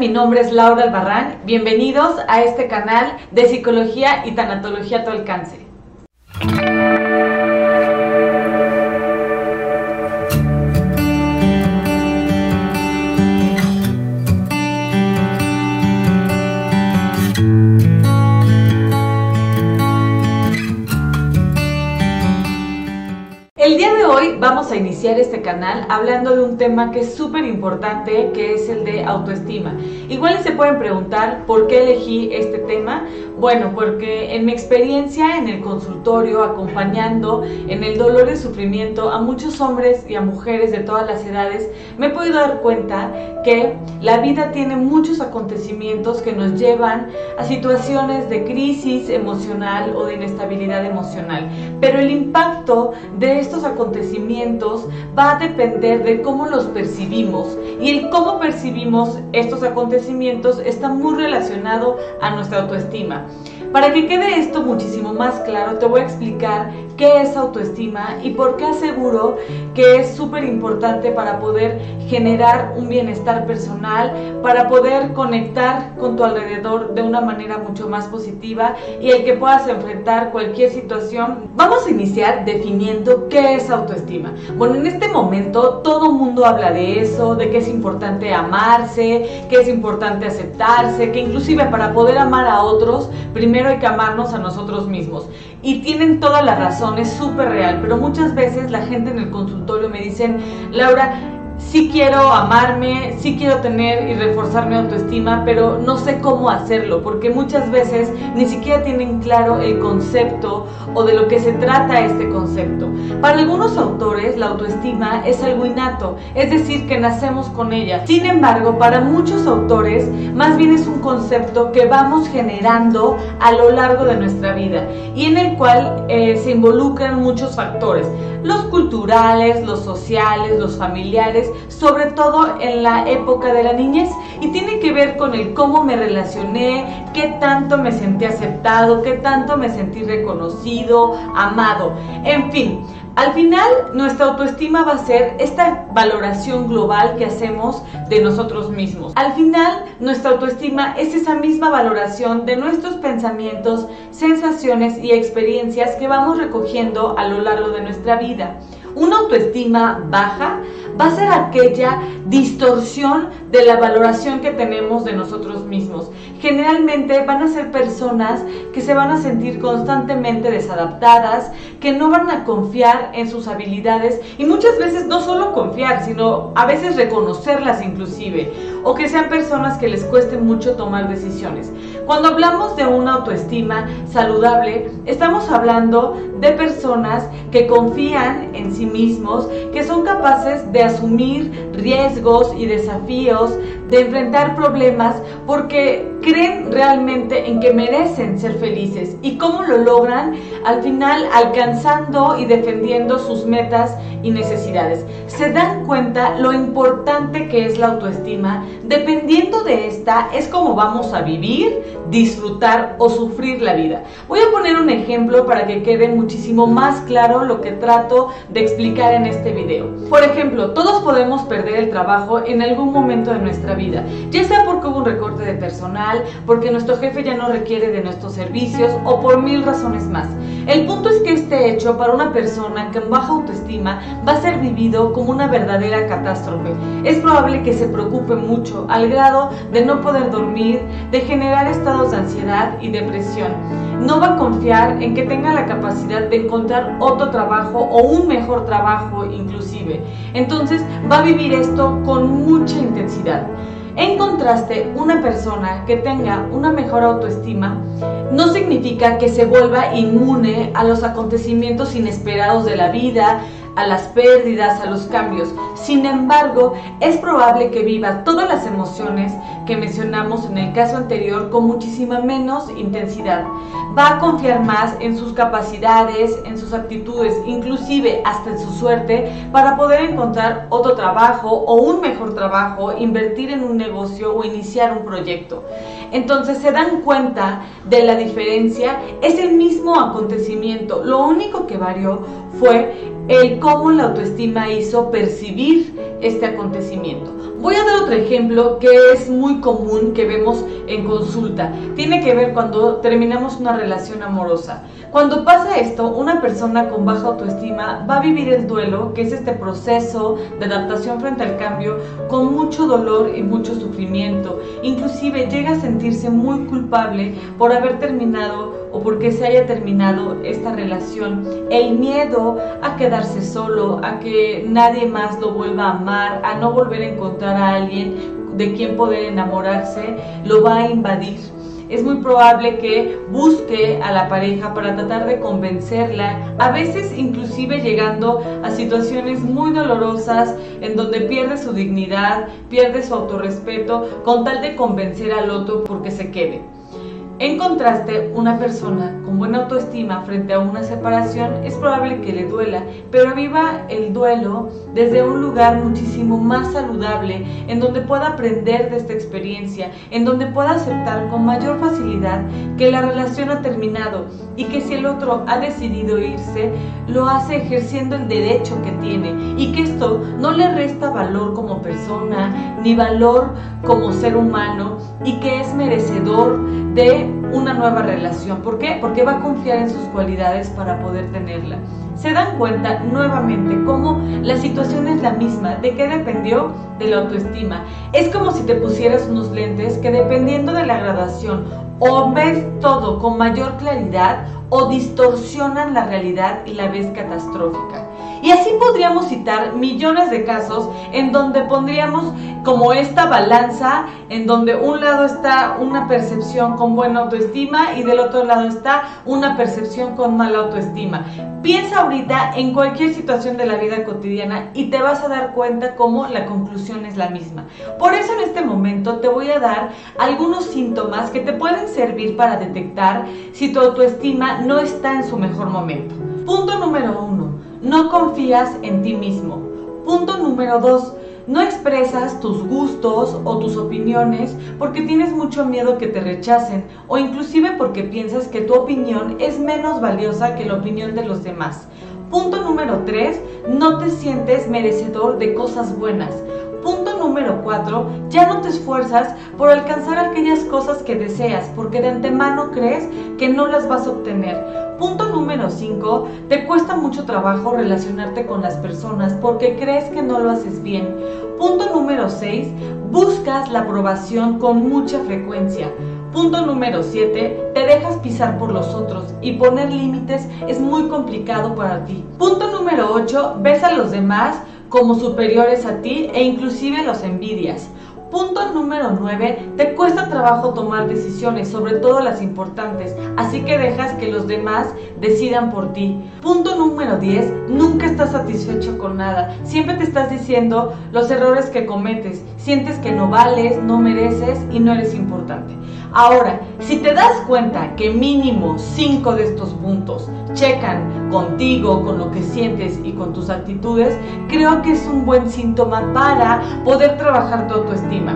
Mi nombre es Laura Albarrán. Bienvenidos a este canal de psicología y tanatología a tu alcance. El día de hoy vamos a iniciar este canal hablando de un tema que es súper importante, que es el de autoestima. Igual se pueden preguntar por qué elegí este tema. Bueno, porque en mi experiencia en el consultorio, acompañando en el dolor y sufrimiento a muchos hombres y a mujeres de todas las edades, me he podido dar cuenta que la vida tiene muchos acontecimientos que nos llevan a situaciones de crisis emocional o de inestabilidad emocional. Pero el impacto de estos acontecimientos va a depender de cómo los percibimos y el cómo percibimos estos acontecimientos está muy relacionado a nuestra autoestima. Para que quede esto muchísimo más claro, te voy a explicar qué es autoestima y por qué aseguro que es súper importante para poder generar un bienestar personal, para poder conectar con tu alrededor de una manera mucho más positiva y el que puedas enfrentar cualquier situación. Vamos a iniciar definiendo qué es autoestima. Bueno, en este momento todo mundo habla de eso, de que es importante amarse, que es importante aceptarse, que inclusive para poder amar a otros, primero hay que a nosotros mismos. Y tienen toda la razón, es súper real, pero muchas veces la gente en el consultorio me dicen, Laura, sí quiero amarme, sí quiero tener y reforzar mi autoestima, pero no sé cómo hacerlo, porque muchas veces ni siquiera tienen claro el concepto o de lo que se trata este concepto. Para algunos autores la autoestima es algo innato, es decir, que nacemos con ella. Sin embargo, para muchos autores más bien es un concepto que vamos generando a lo largo de nuestra vida y en el cual eh, se involucran muchos factores, los culturales, los sociales, los familiares, sobre todo en la época de la niñez y tiene que ver con el cómo me relacioné, qué tanto me sentí aceptado, qué tanto me sentí reconocido, amado, en fin. Al final, nuestra autoestima va a ser esta valoración global que hacemos de nosotros mismos. Al final, nuestra autoestima es esa misma valoración de nuestros pensamientos, sensaciones y experiencias que vamos recogiendo a lo largo de nuestra vida. Una autoestima baja va a ser aquella distorsión de la valoración que tenemos de nosotros mismos. Generalmente van a ser personas que se van a sentir constantemente desadaptadas, que no van a confiar en sus habilidades y muchas veces no solo confiar, sino a veces reconocerlas inclusive, o que sean personas que les cueste mucho tomar decisiones. Cuando hablamos de una autoestima saludable, estamos hablando de personas que confían en sí mismos, que son capaces de asumir riesgos y desafíos, de enfrentar problemas porque creen realmente en que merecen ser felices. ¿Y cómo lo logran? Al final alcanzando y defendiendo sus metas y necesidades. Se dan cuenta lo importante que es la autoestima. Dependiendo de esta es como vamos a vivir, disfrutar o sufrir la vida. Voy a poner un ejemplo para que quede muchísimo más claro lo que trato de explicar en este video. Por ejemplo, todos podemos perder el trabajo en algún momento de nuestra vida, ya sea porque hubo un recorte de personal, porque nuestro jefe ya no requiere de nuestros servicios o por mil razones más. El punto es que este hecho para una persona con baja autoestima va a ser vivido como una verdadera catástrofe. Es probable que se preocupe mucho al grado de no poder dormir, de generar estados de ansiedad y depresión. No va a confiar en que tenga la capacidad de encontrar otro trabajo o un mejor trabajo inclusive. Entonces va a vivir esto con mucha intensidad. En contraste, una persona que tenga una mejor autoestima no significa que se vuelva inmune a los acontecimientos inesperados de la vida, a las pérdidas, a los cambios. Sin embargo, es probable que viva todas las emociones que mencionamos en el caso anterior con muchísima menos intensidad. Va a confiar más en sus capacidades, en sus actitudes, inclusive hasta en su suerte, para poder encontrar otro trabajo o un mejor trabajo, invertir en un negocio o iniciar un proyecto. Entonces se dan cuenta de la diferencia, es el mismo acontecimiento, lo único que varió fue el cómo la autoestima hizo percibir este acontecimiento. Voy a dar otro ejemplo que es muy común que vemos en consulta. Tiene que ver cuando terminamos una relación amorosa. Cuando pasa esto, una persona con baja autoestima va a vivir el duelo, que es este proceso de adaptación frente al cambio, con mucho dolor y mucho sufrimiento. Inclusive llega a sentirse muy culpable por haber terminado o porque se haya terminado esta relación. El miedo a quedarse solo, a que nadie más lo vuelva a amar, a no volver a encontrar a alguien de quien poder enamorarse, lo va a invadir es muy probable que busque a la pareja para tratar de convencerla, a veces inclusive llegando a situaciones muy dolorosas en donde pierde su dignidad, pierde su autorrespeto, con tal de convencer al otro porque se quede. En contraste, una persona con buena autoestima frente a una separación es probable que le duela, pero viva el duelo desde un lugar muchísimo más saludable, en donde pueda aprender de esta experiencia, en donde pueda aceptar con mayor facilidad que la relación ha terminado y que si el otro ha decidido irse, lo hace ejerciendo el derecho que tiene y que esto no le resta valor como persona ni valor como ser humano y que es merecedor de una nueva relación. ¿Por qué? Porque va a confiar en sus cualidades para poder tenerla. Se dan cuenta nuevamente cómo la situación es la misma, de qué dependió de la autoestima. Es como si te pusieras unos lentes que dependiendo de la graduación o ves todo con mayor claridad o distorsionan la realidad y la ves catastrófica. Y así podríamos citar millones de casos en donde pondríamos como esta balanza en donde un lado está una percepción con buena autoestima y del otro lado está una percepción con mala autoestima. Piensa ahorita en cualquier situación de la vida cotidiana y te vas a dar cuenta cómo la conclusión es la misma. Por eso en este momento te voy a dar algunos síntomas que te pueden servir para detectar si tu autoestima no está en su mejor momento. Punto número uno no confías en ti mismo. Punto número dos, no expresas tus gustos o tus opiniones porque tienes mucho miedo que te rechacen o inclusive porque piensas que tu opinión es menos valiosa que la opinión de los demás. Punto número tres, no te sientes merecedor de cosas buenas. Punto número 4, ya no te esfuerzas por alcanzar aquellas cosas que deseas porque de antemano crees que no las vas a obtener. Punto número 5, te cuesta mucho trabajo relacionarte con las personas porque crees que no lo haces bien. Punto número 6, buscas la aprobación con mucha frecuencia. Punto número 7, te dejas pisar por los otros y poner límites es muy complicado para ti. Punto número 8, ves a los demás como superiores a ti e inclusive los envidias. Punto número 9. Te cuesta trabajo tomar decisiones, sobre todo las importantes, así que dejas que los demás decidan por ti. Punto número 10. Nunca estás satisfecho con nada. Siempre te estás diciendo los errores que cometes. Sientes que no vales, no mereces y no eres importante. Ahora, si te das cuenta que mínimo 5 de estos puntos checan contigo, con lo que sientes y con tus actitudes, creo que es un buen síntoma para poder trabajar tu autoestima.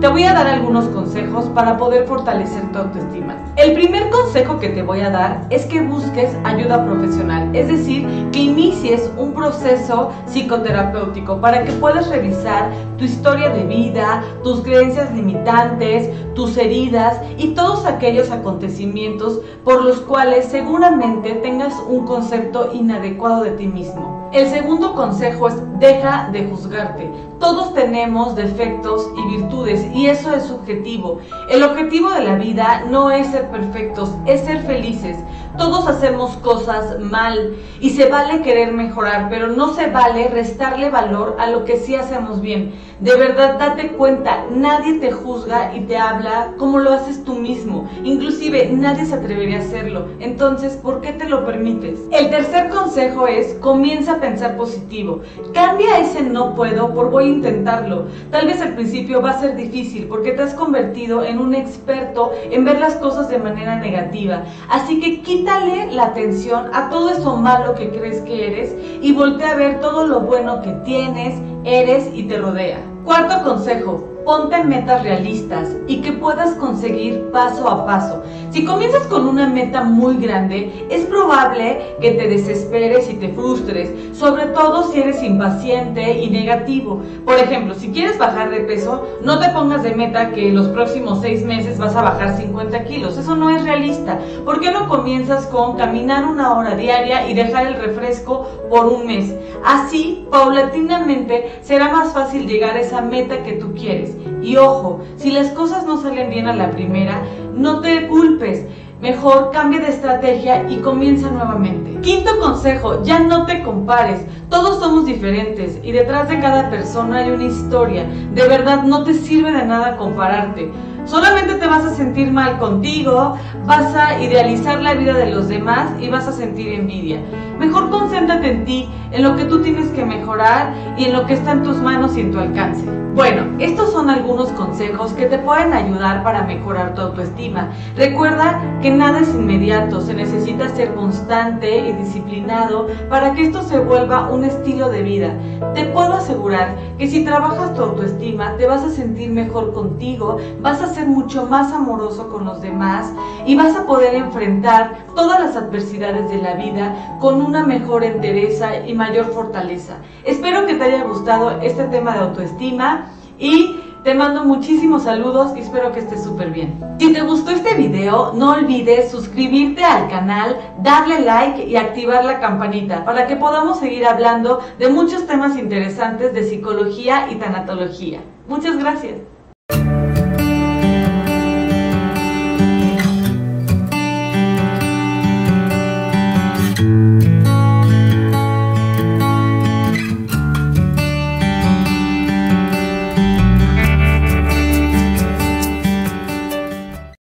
Te voy a dar algunos consejos para poder fortalecer tu autoestima. El primer consejo que te voy a dar es que busques ayuda profesional, es decir, que inicies un proceso psicoterapéutico para que puedas revisar tu historia de vida, tus creencias limitantes, tus heridas y todos aquellos acontecimientos por los cuales seguramente tengas un concepto inadecuado de ti mismo. El segundo consejo es deja de juzgarte. Todos tenemos defectos y virtudes y eso es subjetivo. El objetivo de la vida no es ser perfectos, es ser felices. Todos hacemos cosas mal y se vale querer mejorar, pero no se vale restarle valor a lo que sí hacemos bien. De verdad, date cuenta, nadie te juzga y te habla como lo haces tú mismo. Inclusive nadie se atrevería a hacerlo. Entonces, ¿por qué te lo permites? El tercer consejo es, comienza a pensar positivo. Cambia ese no puedo por voy a intentarlo. Tal vez al principio va a ser difícil porque te has convertido en un experto en ver las cosas de manera negativa. Así que quita quítale la atención a todo eso malo que crees que eres y voltea a ver todo lo bueno que tienes, eres y te rodea. Cuarto consejo, ponte metas realistas y que puedas conseguir paso a paso. Si comienzas con una meta muy grande, es probable que te desesperes y te frustres, sobre todo si eres impaciente y negativo. Por ejemplo, si quieres bajar de peso, no te pongas de meta que los próximos seis meses vas a bajar 50 kilos. Eso no es realista. ¿Por qué no comienzas con caminar una hora diaria y dejar el refresco por un mes? Así, paulatinamente, será más fácil llegar a esa meta que tú quieres. Y ojo, si las cosas no salen bien a la primera, no te culpes. Mejor cambia de estrategia y comienza nuevamente. Quinto consejo, ya no te compares. Todos somos diferentes y detrás de cada persona hay una historia. De verdad no te sirve de nada compararte. Solamente te vas a sentir mal contigo, vas a idealizar la vida de los demás y vas a sentir envidia. Mejor concéntrate en ti, en lo que tú tienes que mejorar y en lo que está en tus manos y en tu alcance. Bueno, estos son algunos consejos que te pueden ayudar para mejorar tu autoestima. Recuerda que nada es inmediato, se necesita ser constante y disciplinado para que esto se vuelva un estilo de vida. Te puedo asegurar que si trabajas tu autoestima te vas a sentir mejor contigo, vas a ser mucho más amoroso con los demás y vas a poder enfrentar todas las adversidades de la vida con una mejor entereza y mayor fortaleza. Espero que te haya gustado este tema de autoestima y te mando muchísimos saludos y espero que estés súper bien. Si te gustó este video, no olvides suscribirte al canal, darle like y activar la campanita para que podamos seguir hablando de muchos temas interesantes de psicología y tanatología. Muchas gracias.